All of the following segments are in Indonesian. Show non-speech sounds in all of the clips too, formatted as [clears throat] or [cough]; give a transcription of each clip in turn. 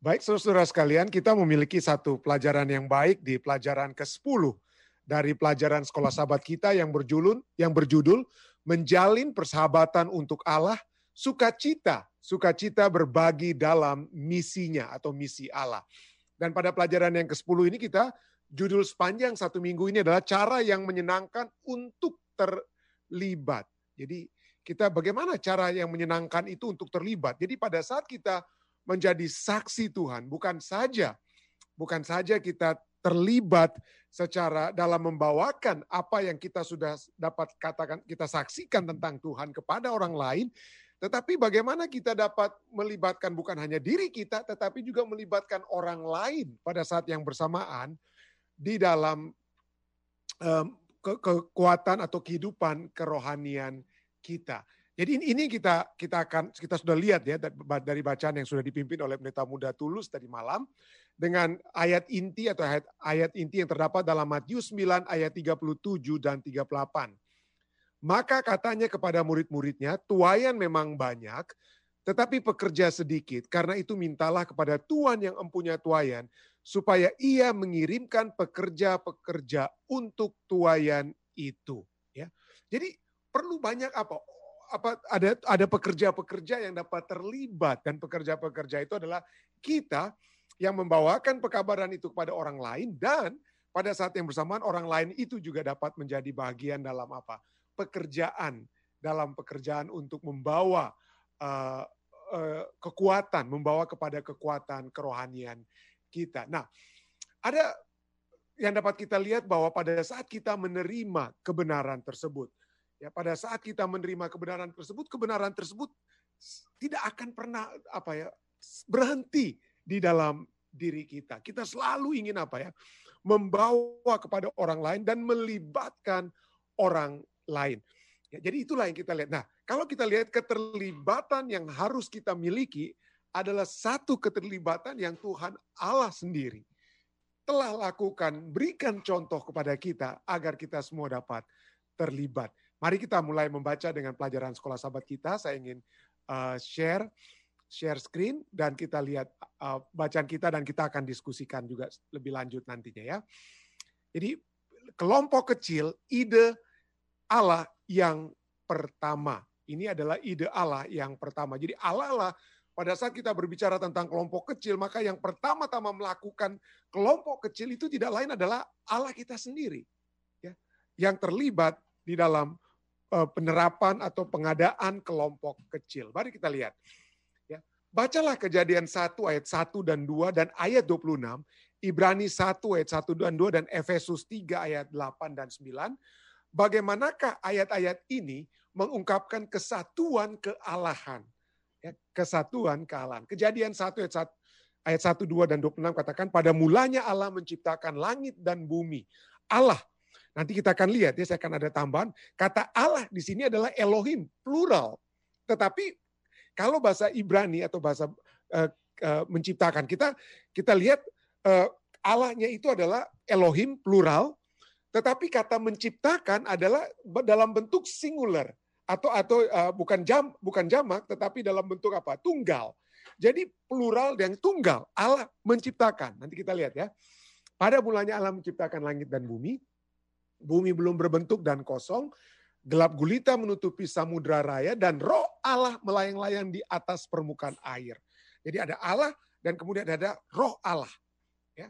Baik, saudara-saudara sekalian, kita memiliki satu pelajaran yang baik di pelajaran ke-10 dari pelajaran sekolah sahabat kita yang berjulun yang berjudul Menjalin Persahabatan untuk Allah, Sukacita, sukacita berbagi dalam misinya atau misi Allah. Dan pada pelajaran yang ke-10 ini kita judul sepanjang satu minggu ini adalah cara yang menyenangkan untuk terlibat. Jadi kita bagaimana cara yang menyenangkan itu untuk terlibat. Jadi pada saat kita menjadi saksi Tuhan, bukan saja bukan saja kita terlibat secara dalam membawakan apa yang kita sudah dapat katakan kita saksikan tentang Tuhan kepada orang lain, tetapi bagaimana kita dapat melibatkan bukan hanya diri kita tetapi juga melibatkan orang lain pada saat yang bersamaan di dalam um, ke kekuatan atau kehidupan kerohanian kita. Jadi ini kita kita akan kita sudah lihat ya dari bacaan yang sudah dipimpin oleh pendeta muda Tulus tadi malam dengan ayat inti atau ayat ayat inti yang terdapat dalam Matius 9 ayat 37 dan 38. Maka katanya kepada murid-muridnya, tuayan memang banyak, tetapi pekerja sedikit. Karena itu mintalah kepada Tuhan yang empunya tuayan, supaya ia mengirimkan pekerja-pekerja untuk tuayan itu. Ya, Jadi perlu banyak apa? Apa ada ada pekerja-pekerja yang dapat terlibat dan pekerja-pekerja itu adalah kita yang membawakan pekabaran itu kepada orang lain dan pada saat yang bersamaan orang lain itu juga dapat menjadi bagian dalam apa pekerjaan dalam pekerjaan untuk membawa uh, uh, kekuatan membawa kepada kekuatan kerohanian kita. Nah, ada yang dapat kita lihat bahwa pada saat kita menerima kebenaran tersebut, Ya, pada saat kita menerima kebenaran tersebut, kebenaran tersebut tidak akan pernah apa ya berhenti di dalam diri kita. Kita selalu ingin apa ya? Membawa kepada orang lain dan melibatkan orang lain. Ya, jadi itulah yang kita lihat. Nah, kalau kita lihat keterlibatan yang harus kita miliki adalah satu keterlibatan yang Tuhan Allah sendiri telah lakukan, berikan contoh kepada kita agar kita semua dapat terlibat. Mari kita mulai membaca dengan pelajaran sekolah sahabat kita. Saya ingin uh, share share screen dan kita lihat uh, bacaan kita dan kita akan diskusikan juga lebih lanjut nantinya ya. Jadi kelompok kecil ide Allah yang pertama. Ini adalah ide Allah yang pertama. Jadi Allah lah pada saat kita berbicara tentang kelompok kecil, maka yang pertama-tama melakukan kelompok kecil itu tidak lain adalah Allah kita sendiri. Ya, yang terlibat di dalam penerapan atau pengadaan kelompok kecil. Mari kita lihat. Ya. Bacalah kejadian 1 ayat 1 dan 2 dan ayat 26, Ibrani 1 ayat 1 dan 2 dan Efesus 3 ayat 8 dan 9. Bagaimanakah ayat-ayat ini mengungkapkan kesatuan kealahan? Ya, kesatuan kealahan. Kejadian 1 ayat 1 ayat 1, 2, dan 26 katakan, pada mulanya Allah menciptakan langit dan bumi. Allah Nanti kita akan lihat ya, saya akan ada tambahan. Kata Allah di sini adalah Elohim, plural. Tetapi kalau bahasa Ibrani atau bahasa uh, uh, menciptakan, kita kita lihat uh, Allahnya itu adalah Elohim, plural. Tetapi kata menciptakan adalah dalam bentuk singular atau atau uh, bukan jam bukan jamak tetapi dalam bentuk apa tunggal jadi plural dan tunggal Allah menciptakan nanti kita lihat ya pada mulanya Allah menciptakan langit dan bumi bumi belum berbentuk dan kosong, gelap gulita menutupi samudra raya, dan roh Allah melayang-layang di atas permukaan air. Jadi ada Allah dan kemudian ada roh Allah. Ya.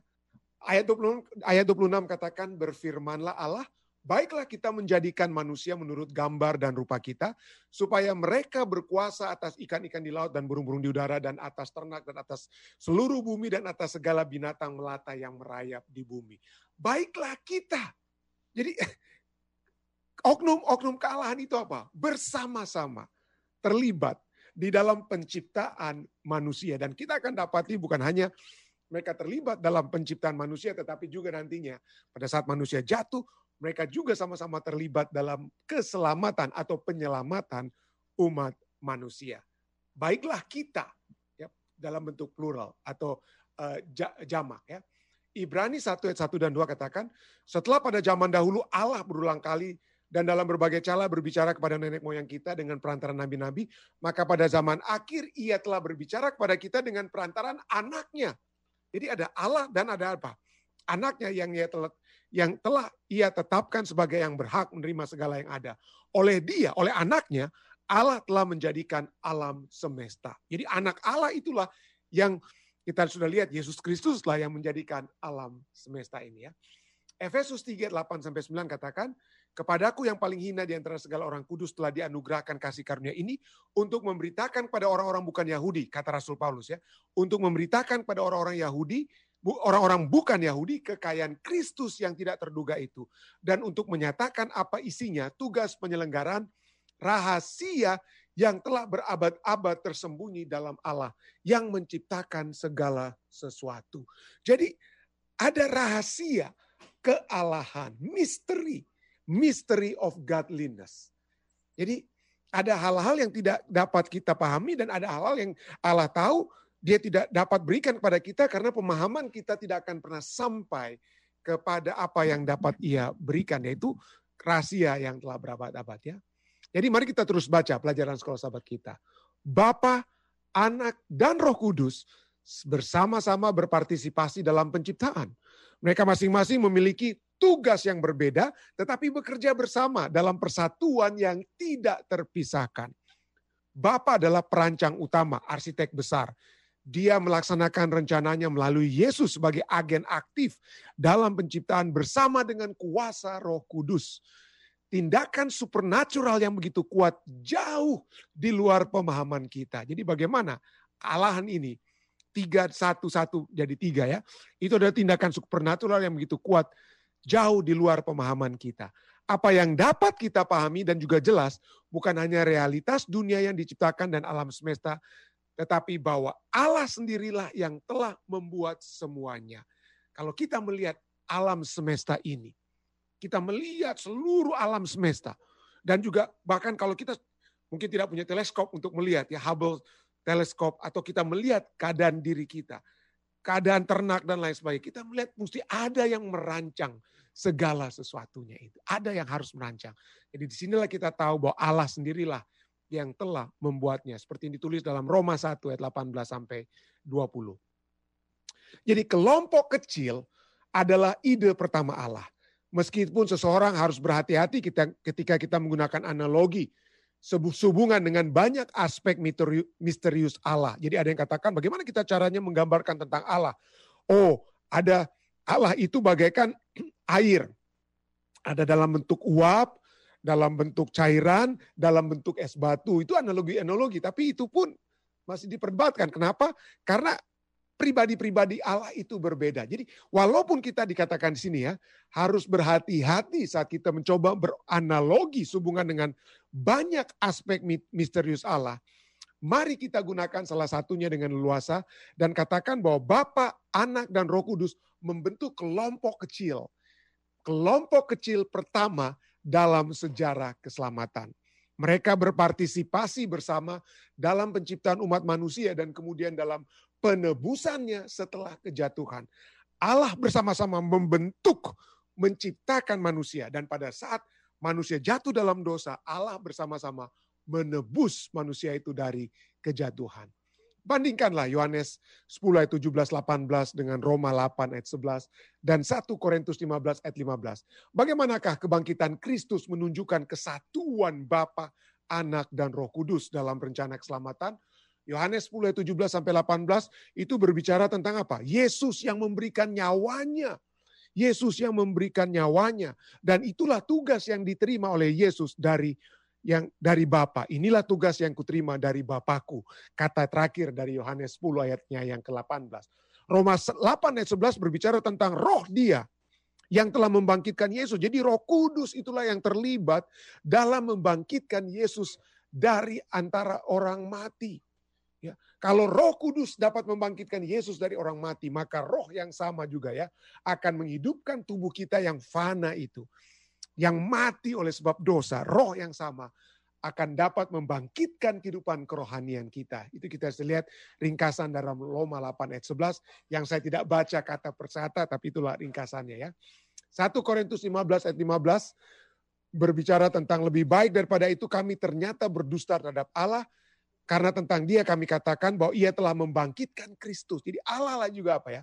Ayat 20, ayat 26 katakan berfirmanlah Allah, baiklah kita menjadikan manusia menurut gambar dan rupa kita, supaya mereka berkuasa atas ikan-ikan di laut dan burung-burung di udara dan atas ternak dan atas seluruh bumi dan atas segala binatang melata yang merayap di bumi. Baiklah kita jadi [laughs] oknum-oknum kealahan itu apa? Bersama-sama terlibat di dalam penciptaan manusia. Dan kita akan dapati bukan hanya mereka terlibat dalam penciptaan manusia, tetapi juga nantinya pada saat manusia jatuh, mereka juga sama-sama terlibat dalam keselamatan atau penyelamatan umat manusia. Baiklah kita ya, dalam bentuk plural atau uh, jamak ya. Ibrani 1 ayat 1 dan 2 katakan, setelah pada zaman dahulu Allah berulang kali dan dalam berbagai cara berbicara kepada nenek moyang kita dengan perantaran nabi-nabi, maka pada zaman akhir ia telah berbicara kepada kita dengan perantaran anaknya. Jadi ada Allah dan ada apa? Anaknya yang ia telah, yang telah ia tetapkan sebagai yang berhak menerima segala yang ada. Oleh dia, oleh anaknya, Allah telah menjadikan alam semesta. Jadi anak Allah itulah yang kita sudah lihat Yesus Kristus lah yang menjadikan alam semesta ini ya. Efesus 3, 8 sampai 9 katakan, Kepadaku yang paling hina di antara segala orang kudus telah dianugerahkan kasih karunia ini untuk memberitakan pada orang-orang bukan Yahudi, kata Rasul Paulus ya. Untuk memberitakan pada orang-orang Yahudi, orang-orang bukan Yahudi kekayaan Kristus yang tidak terduga itu. Dan untuk menyatakan apa isinya, tugas penyelenggaraan rahasia yang telah berabad-abad tersembunyi dalam Allah yang menciptakan segala sesuatu. Jadi ada rahasia kealahan, misteri mystery of godliness. Jadi ada hal-hal yang tidak dapat kita pahami dan ada hal-hal yang Allah tahu dia tidak dapat berikan kepada kita karena pemahaman kita tidak akan pernah sampai kepada apa yang dapat ia berikan yaitu rahasia yang telah berabad-abad ya. Jadi mari kita terus baca pelajaran sekolah sahabat kita. Bapa, Anak, dan Roh Kudus bersama-sama berpartisipasi dalam penciptaan. Mereka masing-masing memiliki tugas yang berbeda, tetapi bekerja bersama dalam persatuan yang tidak terpisahkan. Bapa adalah perancang utama, arsitek besar. Dia melaksanakan rencananya melalui Yesus sebagai agen aktif dalam penciptaan bersama dengan kuasa Roh Kudus. Tindakan supernatural yang begitu kuat jauh di luar pemahaman kita. Jadi bagaimana alahan ini tiga satu satu jadi tiga ya itu adalah tindakan supernatural yang begitu kuat jauh di luar pemahaman kita. Apa yang dapat kita pahami dan juga jelas bukan hanya realitas dunia yang diciptakan dan alam semesta, tetapi bahwa Allah sendirilah yang telah membuat semuanya. Kalau kita melihat alam semesta ini, kita melihat seluruh alam semesta dan juga bahkan kalau kita mungkin tidak punya teleskop untuk melihat ya Hubble teleskop atau kita melihat keadaan diri kita keadaan ternak dan lain sebagainya. Kita melihat mesti ada yang merancang segala sesuatunya itu. Ada yang harus merancang. Jadi di sinilah kita tahu bahwa Allah sendirilah yang telah membuatnya. Seperti yang ditulis dalam Roma 1 ayat 18 sampai 20. Jadi kelompok kecil adalah ide pertama Allah. Meskipun seseorang harus berhati-hati ketika kita menggunakan analogi sehubungan dengan banyak aspek misterius Allah. Jadi ada yang katakan bagaimana kita caranya menggambarkan tentang Allah. Oh, ada Allah itu bagaikan [clears throat] air. Ada dalam bentuk uap, dalam bentuk cairan, dalam bentuk es batu. Itu analogi-analogi, tapi itu pun masih diperdebatkan. Kenapa? Karena pribadi-pribadi Allah itu berbeda. Jadi walaupun kita dikatakan di sini ya, harus berhati-hati saat kita mencoba beranalogi hubungan dengan banyak aspek misterius Allah. Mari kita gunakan salah satunya dengan leluasa dan katakan bahwa Bapa, Anak, dan Roh Kudus membentuk kelompok kecil. Kelompok kecil pertama dalam sejarah keselamatan. Mereka berpartisipasi bersama dalam penciptaan umat manusia dan kemudian dalam penebusannya setelah kejatuhan. Allah bersama-sama membentuk, menciptakan manusia. Dan pada saat manusia jatuh dalam dosa, Allah bersama-sama menebus manusia itu dari kejatuhan. Bandingkanlah Yohanes 10 ayat 17 18 dengan Roma 8 ayat 11 dan 1 Korintus 15 ayat 15. Bagaimanakah kebangkitan Kristus menunjukkan kesatuan Bapa, Anak dan Roh Kudus dalam rencana keselamatan? Yohanes 10 ayat 17 sampai 18 itu berbicara tentang apa? Yesus yang memberikan nyawanya. Yesus yang memberikan nyawanya dan itulah tugas yang diterima oleh Yesus dari yang dari Bapa. Inilah tugas yang kuterima dari Bapakku. Kata terakhir dari Yohanes 10 ayatnya yang ke-18. Roma 8 ayat 11 berbicara tentang roh dia yang telah membangkitkan Yesus. Jadi roh kudus itulah yang terlibat dalam membangkitkan Yesus dari antara orang mati. Ya, kalau Roh Kudus dapat membangkitkan Yesus dari orang mati, maka Roh yang sama juga ya akan menghidupkan tubuh kita yang fana itu, yang mati oleh sebab dosa. Roh yang sama akan dapat membangkitkan kehidupan kerohanian kita. Itu kita bisa lihat ringkasan dalam Roma 8 ayat 11 yang saya tidak baca kata persata tapi itulah ringkasannya ya. 1 Korintus 15 ayat 15 berbicara tentang lebih baik daripada itu kami ternyata berdusta terhadap Allah karena tentang dia kami katakan bahwa ia telah membangkitkan Kristus. Jadi Allah lah juga apa ya?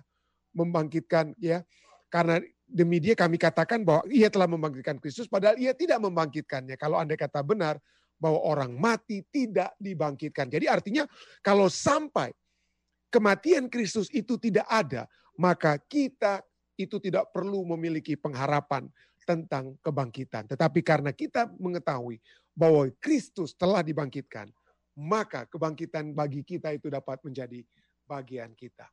Membangkitkan ya. Karena demi dia kami katakan bahwa ia telah membangkitkan Kristus padahal ia tidak membangkitkannya. Kalau Anda kata benar bahwa orang mati tidak dibangkitkan. Jadi artinya kalau sampai kematian Kristus itu tidak ada, maka kita itu tidak perlu memiliki pengharapan tentang kebangkitan. Tetapi karena kita mengetahui bahwa Kristus telah dibangkitkan, maka kebangkitan bagi kita itu dapat menjadi bagian kita.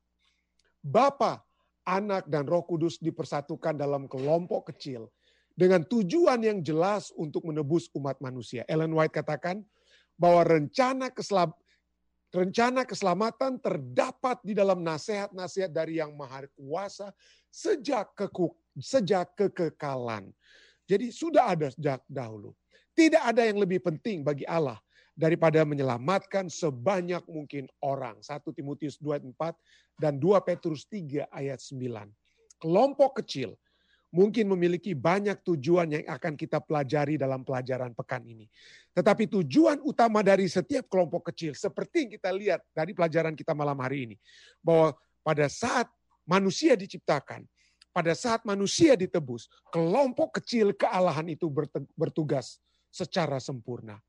Bapa, Anak, dan Roh Kudus dipersatukan dalam kelompok kecil dengan tujuan yang jelas untuk menebus umat manusia. Ellen White katakan bahwa rencana keselam, rencana keselamatan terdapat di dalam nasihat-nasihat dari Yang Maha Kuasa sejak keku, sejak kekekalan. Jadi sudah ada sejak dahulu. Tidak ada yang lebih penting bagi Allah daripada menyelamatkan sebanyak mungkin orang. 1 Timotius 2 ayat 4 dan 2 Petrus 3 ayat 9. Kelompok kecil mungkin memiliki banyak tujuan yang akan kita pelajari dalam pelajaran pekan ini. Tetapi tujuan utama dari setiap kelompok kecil seperti yang kita lihat dari pelajaran kita malam hari ini. Bahwa pada saat manusia diciptakan, pada saat manusia ditebus, kelompok kecil kealahan itu bertugas secara sempurna.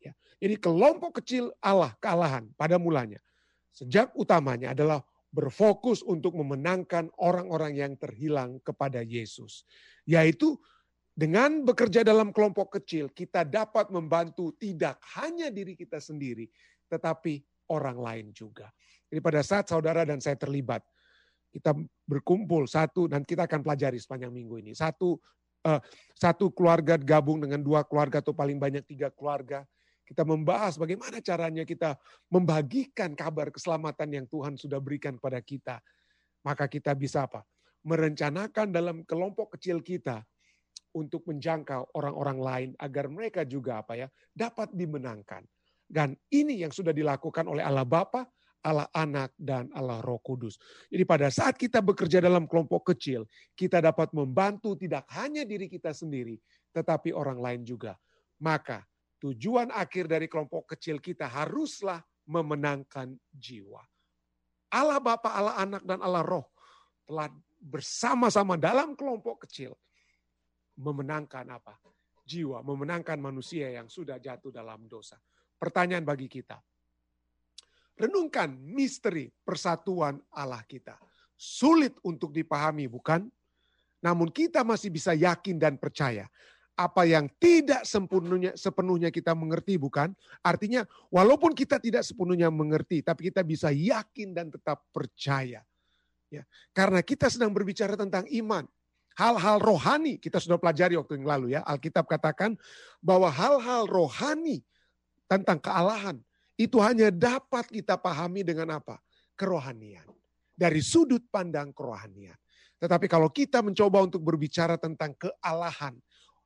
Ya. Jadi kelompok kecil Allah kealahan pada mulanya. Sejak utamanya adalah berfokus untuk memenangkan orang-orang yang terhilang kepada Yesus. Yaitu dengan bekerja dalam kelompok kecil, kita dapat membantu tidak hanya diri kita sendiri, tetapi orang lain juga. Jadi pada saat saudara dan saya terlibat, kita berkumpul satu dan kita akan pelajari sepanjang minggu ini. Satu uh, satu keluarga gabung dengan dua keluarga atau paling banyak tiga keluarga kita membahas bagaimana caranya kita membagikan kabar keselamatan yang Tuhan sudah berikan kepada kita. Maka kita bisa apa? Merencanakan dalam kelompok kecil kita untuk menjangkau orang-orang lain agar mereka juga apa ya dapat dimenangkan. Dan ini yang sudah dilakukan oleh Allah Bapa, Allah Anak dan Allah Roh Kudus. Jadi pada saat kita bekerja dalam kelompok kecil, kita dapat membantu tidak hanya diri kita sendiri, tetapi orang lain juga. Maka Tujuan akhir dari kelompok kecil kita haruslah memenangkan jiwa. Allah Bapa, Allah Anak, dan Allah Roh telah bersama-sama dalam kelompok kecil memenangkan apa? Jiwa, memenangkan manusia yang sudah jatuh dalam dosa. Pertanyaan bagi kita. Renungkan misteri persatuan Allah kita. Sulit untuk dipahami, bukan? Namun kita masih bisa yakin dan percaya apa yang tidak sempurnunya sepenuhnya kita mengerti bukan? Artinya walaupun kita tidak sepenuhnya mengerti tapi kita bisa yakin dan tetap percaya. Ya, karena kita sedang berbicara tentang iman. Hal-hal rohani kita sudah pelajari waktu yang lalu ya. Alkitab katakan bahwa hal-hal rohani tentang kealahan itu hanya dapat kita pahami dengan apa? Kerohanian. Dari sudut pandang kerohanian. Tetapi kalau kita mencoba untuk berbicara tentang kealahan,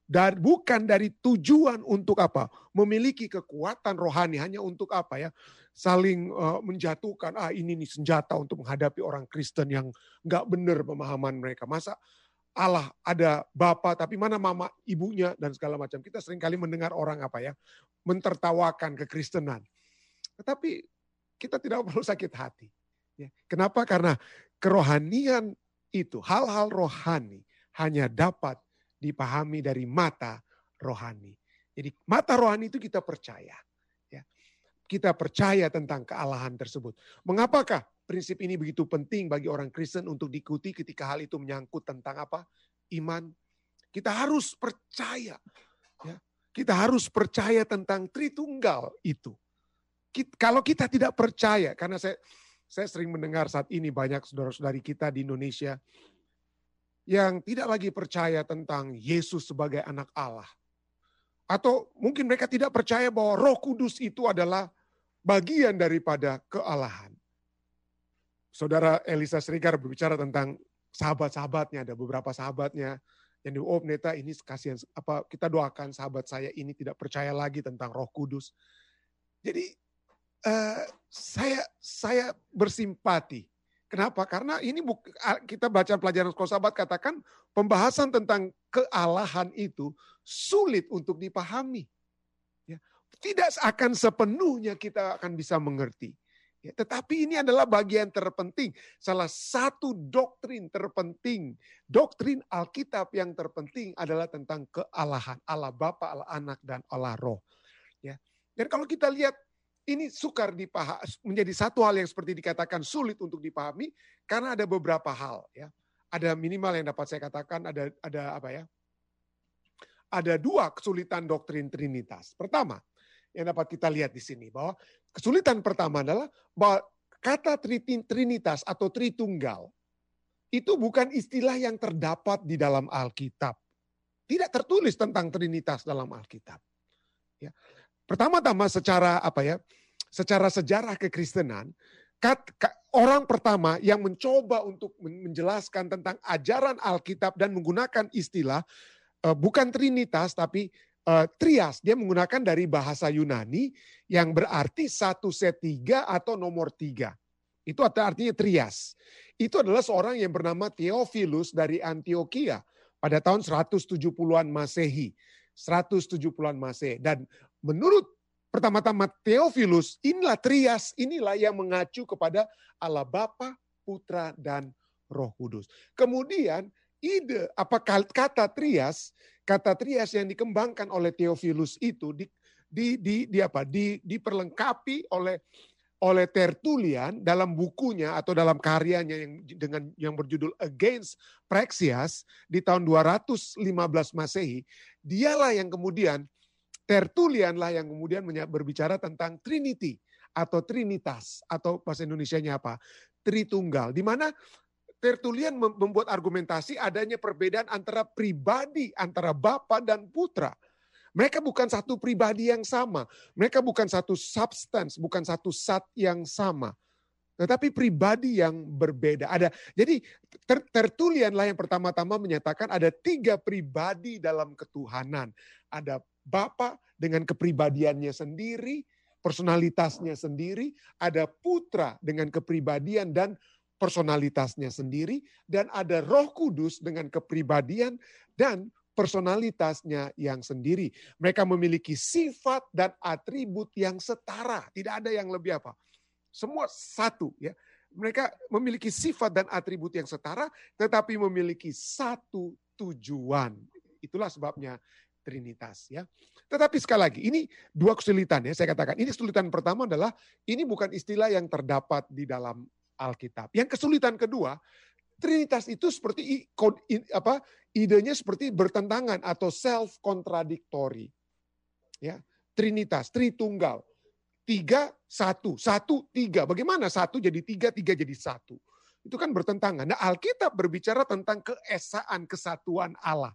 dan bukan dari tujuan untuk apa? Memiliki kekuatan rohani hanya untuk apa ya? Saling uh, menjatuhkan ah ini nih senjata untuk menghadapi orang Kristen yang nggak benar pemahaman mereka. Masa Allah ada bapak tapi mana mama ibunya dan segala macam. Kita sering kali mendengar orang apa ya? Mentertawakan kekristenan. Tetapi kita tidak perlu sakit hati ya. Kenapa? Karena kerohanian itu hal-hal rohani hanya dapat dipahami dari mata rohani. Jadi mata rohani itu kita percaya. Ya. Kita percaya tentang kealahan tersebut. Mengapakah prinsip ini begitu penting bagi orang Kristen untuk diikuti ketika hal itu menyangkut tentang apa? Iman. Kita harus percaya. Ya. Kita harus percaya tentang Tritunggal itu. Kalau kita tidak percaya, karena saya saya sering mendengar saat ini banyak saudara-saudari kita di Indonesia yang tidak lagi percaya tentang Yesus sebagai anak Allah. Atau mungkin mereka tidak percaya bahwa roh kudus itu adalah bagian daripada kealahan. Saudara Elisa Serigar berbicara tentang sahabat-sahabatnya, ada beberapa sahabatnya yang di oh neta ini kasihan apa kita doakan sahabat saya ini tidak percaya lagi tentang Roh Kudus. Jadi uh, saya saya bersimpati Kenapa? Karena ini kita baca pelajaran sekolah sahabat katakan pembahasan tentang kealahan itu sulit untuk dipahami. Ya, tidak akan sepenuhnya kita akan bisa mengerti. Ya, tetapi ini adalah bagian terpenting, salah satu doktrin terpenting, doktrin Alkitab yang terpenting adalah tentang kealahan, Allah Bapa, Allah Anak dan Allah Roh. Ya. Dan kalau kita lihat ini sukar dipahami menjadi satu hal yang seperti dikatakan sulit untuk dipahami karena ada beberapa hal ya. Ada minimal yang dapat saya katakan ada ada apa ya? Ada dua kesulitan doktrin Trinitas. Pertama, yang dapat kita lihat di sini bahwa kesulitan pertama adalah bahwa kata Trinitas atau Tritunggal itu bukan istilah yang terdapat di dalam Alkitab. Tidak tertulis tentang Trinitas dalam Alkitab. Ya. Pertama-tama secara apa ya? Secara sejarah kekristenan, orang pertama yang mencoba untuk menjelaskan tentang ajaran Alkitab dan menggunakan istilah eh, bukan Trinitas tapi uh, trias. Dia menggunakan dari bahasa Yunani yang berarti satu set tiga atau nomor tiga. Itu artinya trias. Itu adalah seorang yang bernama Theophilus dari Antioquia pada tahun 170-an Masehi. 170-an Masehi. Dan menurut pertama-tama Theophilus, inilah trias, inilah yang mengacu kepada Allah Bapa, Putra, dan Roh Kudus. Kemudian ide apa kata trias kata trias yang dikembangkan oleh Theophilus itu di, di, di, di apa di, diperlengkapi oleh oleh Tertullian dalam bukunya atau dalam karyanya yang dengan yang berjudul Against Praxias di tahun 215 Masehi, dialah yang kemudian Tertullian lah yang kemudian berbicara tentang Trinity atau Trinitas atau bahasa Indonesia-nya apa? Tritunggal. Di mana Tertulian membuat argumentasi adanya perbedaan antara pribadi, antara Bapa dan Putra. Mereka bukan satu pribadi yang sama. Mereka bukan satu substance, bukan satu sat yang sama. Tetapi pribadi yang berbeda. Ada Jadi ter, Tertulianlah yang pertama-tama menyatakan ada tiga pribadi dalam ketuhanan. Ada Bapa dengan kepribadiannya sendiri, personalitasnya sendiri. Ada Putra dengan kepribadian dan personalitasnya sendiri dan ada Roh Kudus dengan kepribadian dan personalitasnya yang sendiri. Mereka memiliki sifat dan atribut yang setara, tidak ada yang lebih apa. Semua satu ya. Mereka memiliki sifat dan atribut yang setara tetapi memiliki satu tujuan. Itulah sebabnya Trinitas ya. Tetapi sekali lagi ini dua kesulitan ya saya katakan. Ini kesulitan pertama adalah ini bukan istilah yang terdapat di dalam Alkitab. Yang kesulitan kedua, Trinitas itu seperti apa? Idenya seperti bertentangan atau self contradictory. Ya, Trinitas, Tritunggal. Tiga, satu. Satu, tiga. Bagaimana satu jadi tiga, tiga jadi satu. Itu kan bertentangan. Nah Alkitab berbicara tentang keesaan, kesatuan Allah.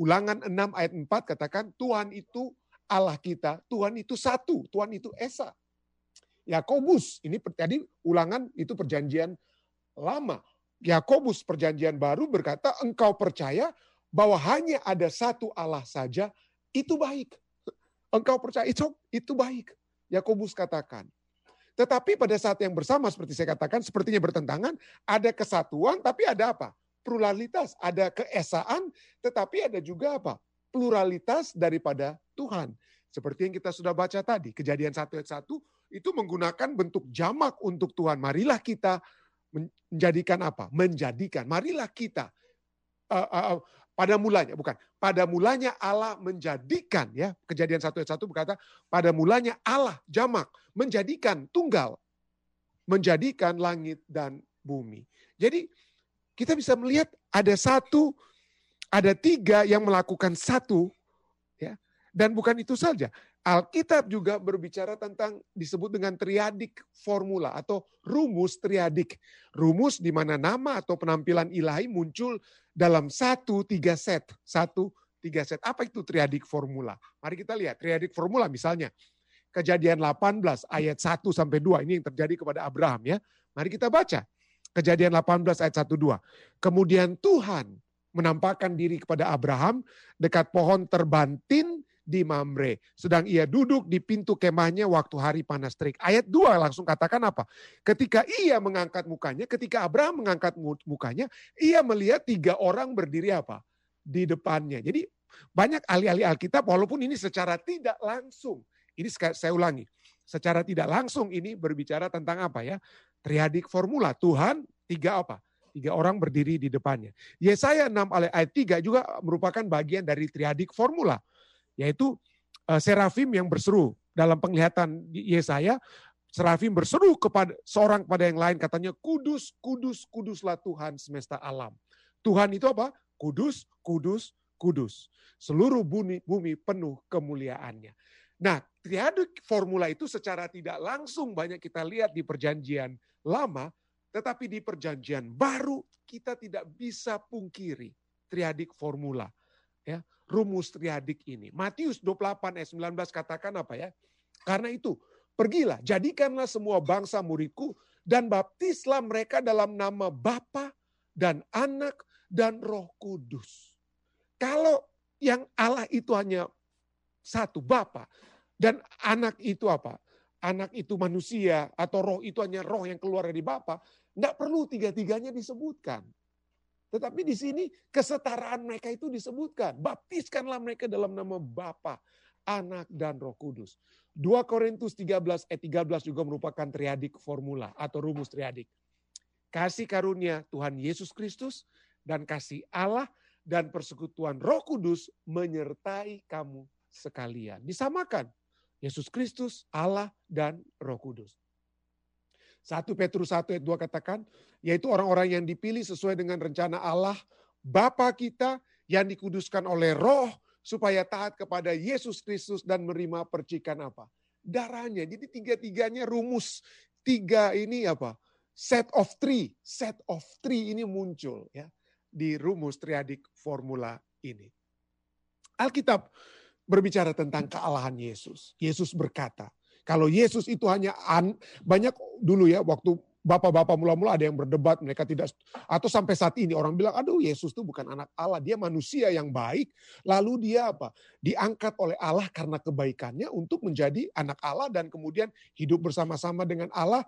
Ulangan 6 ayat 4 katakan Tuhan itu Allah kita, Tuhan itu satu, Tuhan itu esa. Yakobus, ini tadi ulangan itu perjanjian lama. Yakobus perjanjian baru berkata, engkau percaya bahwa hanya ada satu Allah saja, itu baik. Engkau percaya itu, itu baik. Yakobus katakan. Tetapi pada saat yang bersama seperti saya katakan, sepertinya bertentangan, ada kesatuan tapi ada apa? Pluralitas, ada keesaan, tetapi ada juga apa? Pluralitas daripada Tuhan. Seperti yang kita sudah baca tadi, kejadian 1 ayat 1, itu menggunakan bentuk jamak untuk Tuhan. Marilah kita menjadikan apa? Menjadikan. Marilah kita uh, uh, pada mulanya bukan. Pada mulanya Allah menjadikan ya. Kejadian satu ayat satu berkata pada mulanya Allah jamak menjadikan tunggal menjadikan langit dan bumi. Jadi kita bisa melihat ada satu ada tiga yang melakukan satu ya. Dan bukan itu saja Alkitab juga berbicara tentang disebut dengan triadik formula atau rumus triadik. Rumus di mana nama atau penampilan ilahi muncul dalam satu tiga set. Satu tiga set. Apa itu triadik formula? Mari kita lihat triadik formula misalnya. Kejadian 18 ayat 1 sampai 2 ini yang terjadi kepada Abraham ya. Mari kita baca. Kejadian 18 ayat 1 2. Kemudian Tuhan menampakkan diri kepada Abraham dekat pohon terbantin di Mamre. Sedang ia duduk di pintu kemahnya waktu hari panas terik. Ayat 2 langsung katakan apa? Ketika ia mengangkat mukanya, ketika Abraham mengangkat mukanya, ia melihat tiga orang berdiri apa? di depannya. Jadi banyak ahli-ahli Alkitab walaupun ini secara tidak langsung. Ini saya ulangi. Secara tidak langsung ini berbicara tentang apa ya? Triadik formula. Tuhan tiga apa? Tiga orang berdiri di depannya. Yesaya 6 ayat 3 juga merupakan bagian dari triadik formula. Yaitu uh, serafim yang berseru. Dalam penglihatan Yesaya, serafim berseru kepada seorang kepada yang lain katanya kudus, kudus, kuduslah Tuhan semesta alam. Tuhan itu apa? Kudus, kudus, kudus. Seluruh bumi, bumi penuh kemuliaannya. Nah, triadik formula itu secara tidak langsung banyak kita lihat di perjanjian lama, tetapi di perjanjian baru kita tidak bisa pungkiri triadik formula. Ya, rumus triadik ini. Matius 28 ayat 19 katakan apa ya? Karena itu, pergilah, jadikanlah semua bangsa muridku dan baptislah mereka dalam nama Bapa dan Anak dan Roh Kudus. Kalau yang Allah itu hanya satu, Bapa dan anak itu apa? Anak itu manusia atau roh itu hanya roh yang keluar dari Bapa, tidak perlu tiga-tiganya disebutkan. Tetapi di sini kesetaraan mereka itu disebutkan. Baptiskanlah mereka dalam nama Bapa, Anak, dan Roh Kudus. 2 Korintus 13 ayat 13 juga merupakan triadik formula atau rumus triadik. Kasih karunia Tuhan Yesus Kristus dan kasih Allah dan persekutuan Roh Kudus menyertai kamu sekalian. Disamakan Yesus Kristus, Allah, dan Roh Kudus. 1 Petrus 1 ayat 2 katakan, yaitu orang-orang yang dipilih sesuai dengan rencana Allah, Bapa kita yang dikuduskan oleh roh, supaya taat kepada Yesus Kristus dan menerima percikan apa? Darahnya. Jadi tiga-tiganya rumus. Tiga ini apa? Set of three. Set of three ini muncul ya di rumus triadik formula ini. Alkitab berbicara tentang kealahan Yesus. Yesus berkata, kalau Yesus itu hanya an, banyak dulu ya waktu bapak-bapak mula-mula ada yang berdebat mereka tidak atau sampai saat ini orang bilang aduh Yesus itu bukan anak Allah dia manusia yang baik lalu dia apa diangkat oleh Allah karena kebaikannya untuk menjadi anak Allah dan kemudian hidup bersama-sama dengan Allah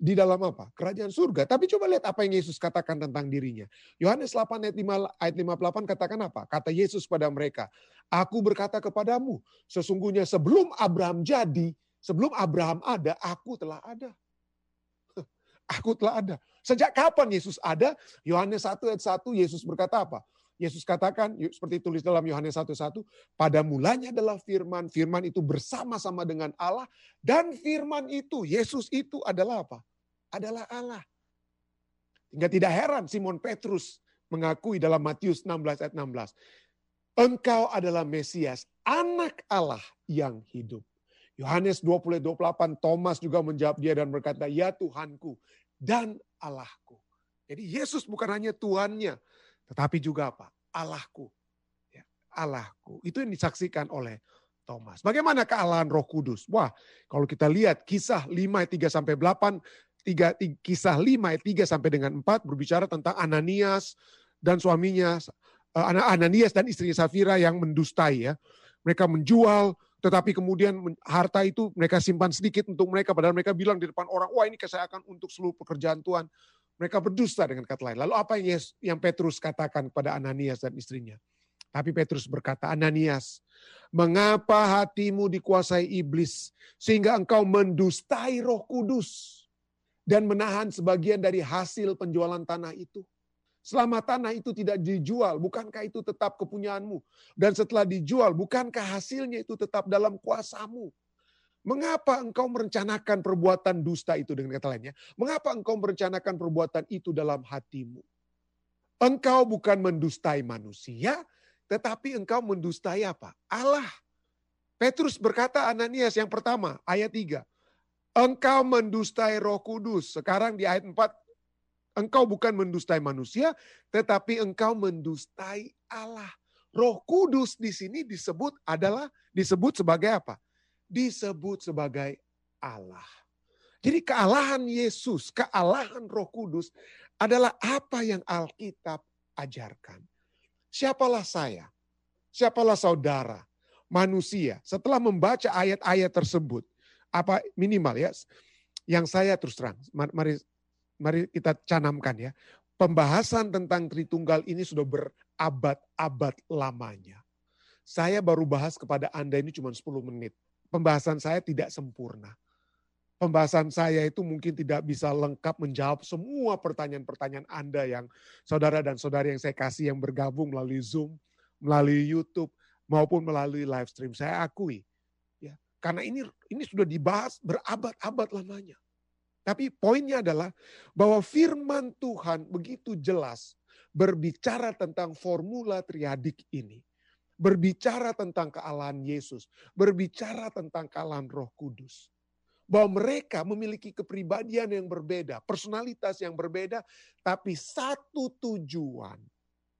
di dalam apa? Kerajaan surga. Tapi coba lihat apa yang Yesus katakan tentang dirinya. Yohanes 8 ayat 5 ayat 58 katakan apa? Kata Yesus pada mereka, "Aku berkata kepadamu, sesungguhnya sebelum Abraham jadi, Sebelum Abraham ada, aku telah ada. Aku telah ada. Sejak kapan Yesus ada? Yohanes 1 ayat 1 Yesus berkata apa? Yesus katakan seperti tulis dalam Yohanes 1:1, pada mulanya adalah firman, firman itu bersama-sama dengan Allah dan firman itu Yesus itu adalah apa? Adalah Allah. Hingga tidak heran Simon Petrus mengakui dalam Matius 16 ayat 16, engkau adalah Mesias, anak Allah yang hidup. Yohanes 20 28 Thomas juga menjawab dia dan berkata, "Ya Tuhanku dan Allahku." Jadi Yesus bukan hanya Tuhannya, tetapi juga apa? Allahku. Ya, Allahku. Itu yang disaksikan oleh Thomas. Bagaimana kealahan Roh Kudus? Wah, kalau kita lihat kisah 5 ayat 3 sampai 8, 3, 3, kisah 5 ayat 3 sampai dengan 4 berbicara tentang Ananias dan suaminya eh, Ananias dan istrinya Safira yang mendustai ya. Mereka menjual tetapi kemudian harta itu mereka simpan sedikit untuk mereka, padahal mereka bilang di depan orang, wah ini saya akan untuk seluruh pekerjaan Tuhan. Mereka berdusta dengan kata lain. Lalu apa yang, yang Petrus katakan kepada Ananias dan istrinya? Tapi Petrus berkata, Ananias, mengapa hatimu dikuasai iblis sehingga engkau mendustai roh kudus dan menahan sebagian dari hasil penjualan tanah itu? Selama tanah itu tidak dijual, bukankah itu tetap kepunyaanmu? Dan setelah dijual, bukankah hasilnya itu tetap dalam kuasamu? Mengapa engkau merencanakan perbuatan dusta itu dengan kata lainnya? Mengapa engkau merencanakan perbuatan itu dalam hatimu? Engkau bukan mendustai manusia, tetapi engkau mendustai apa? Allah. Petrus berkata Ananias yang pertama, ayat 3. Engkau mendustai roh kudus. Sekarang di ayat 4 Engkau bukan mendustai manusia, tetapi engkau mendustai Allah. Roh Kudus di sini disebut adalah disebut sebagai apa? Disebut sebagai Allah. Jadi kealahan Yesus, kealahan Roh Kudus adalah apa yang Alkitab ajarkan. Siapalah saya? Siapalah saudara? Manusia. Setelah membaca ayat-ayat tersebut, apa minimal ya, yang saya terus terang, mari mari kita canamkan ya. pembahasan tentang Tritunggal ini sudah berabad-abad lamanya. Saya baru bahas kepada Anda ini cuma 10 menit. Pembahasan saya tidak sempurna. Pembahasan saya itu mungkin tidak bisa lengkap menjawab semua pertanyaan-pertanyaan Anda yang saudara dan saudari yang saya kasih yang bergabung melalui Zoom, melalui YouTube, maupun melalui live stream. Saya akui. ya Karena ini ini sudah dibahas berabad-abad lamanya. Tapi poinnya adalah bahwa firman Tuhan begitu jelas berbicara tentang formula triadik ini. Berbicara tentang kealahan Yesus. Berbicara tentang kealahan roh kudus. Bahwa mereka memiliki kepribadian yang berbeda, personalitas yang berbeda, tapi satu tujuan,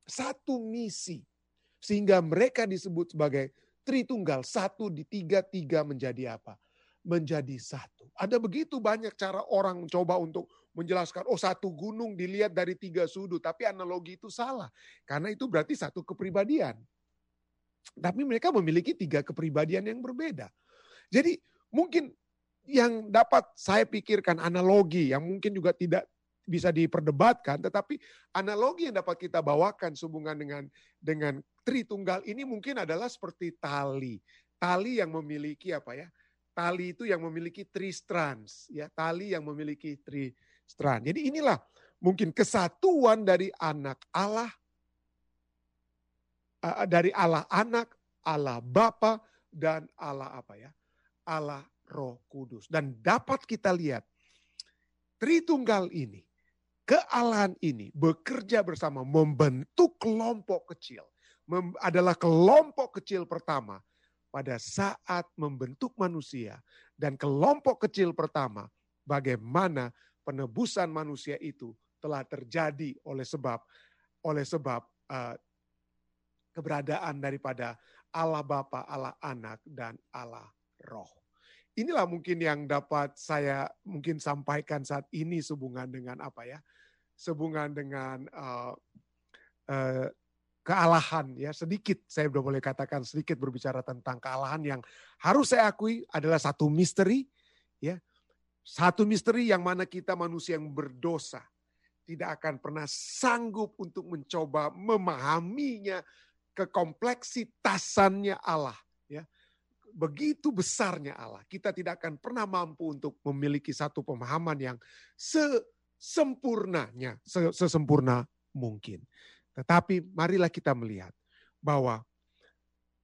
satu misi. Sehingga mereka disebut sebagai Tritunggal, satu di tiga-tiga menjadi apa? Menjadi satu. Ada begitu banyak cara orang mencoba untuk menjelaskan, oh satu gunung dilihat dari tiga sudut, tapi analogi itu salah. Karena itu berarti satu kepribadian. Tapi mereka memiliki tiga kepribadian yang berbeda. Jadi mungkin yang dapat saya pikirkan analogi yang mungkin juga tidak bisa diperdebatkan, tetapi analogi yang dapat kita bawakan sehubungan dengan dengan Tritunggal ini mungkin adalah seperti tali, tali yang memiliki apa ya, tali itu yang memiliki three strands, ya, tali yang memiliki three strands. Jadi inilah mungkin kesatuan dari anak Allah uh, dari Allah anak, Allah Bapa dan Allah apa ya? Allah Roh Kudus. Dan dapat kita lihat Tritunggal ini, kealahan ini bekerja bersama membentuk kelompok kecil. Adalah kelompok kecil pertama pada saat membentuk manusia dan kelompok kecil pertama bagaimana penebusan manusia itu telah terjadi oleh sebab oleh sebab uh, keberadaan daripada Allah Bapa, Allah Anak dan Allah Roh. Inilah mungkin yang dapat saya mungkin sampaikan saat ini sehubungan dengan apa ya? Sehubungan dengan uh, uh, kealahan ya sedikit. Saya sudah boleh katakan sedikit berbicara tentang kealahan yang harus saya akui adalah satu misteri ya. Satu misteri yang mana kita manusia yang berdosa tidak akan pernah sanggup untuk mencoba memahaminya kekompleksitasannya Allah ya. Begitu besarnya Allah kita tidak akan pernah mampu untuk memiliki satu pemahaman yang sesempurnanya sesempurna mungkin tetapi marilah kita melihat bahwa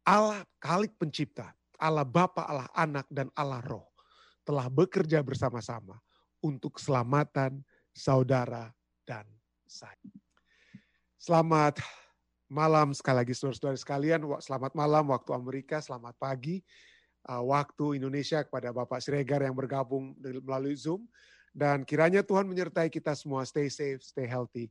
Allah Kalik pencipta, Allah Bapa, Allah Anak, dan Allah Roh telah bekerja bersama-sama untuk keselamatan saudara dan saya. Selamat malam sekali lagi saudara-saudara sekalian. Selamat malam waktu Amerika, selamat pagi uh, waktu Indonesia kepada Bapak Siregar yang bergabung melalui Zoom. Dan kiranya Tuhan menyertai kita semua. Stay safe, stay healthy.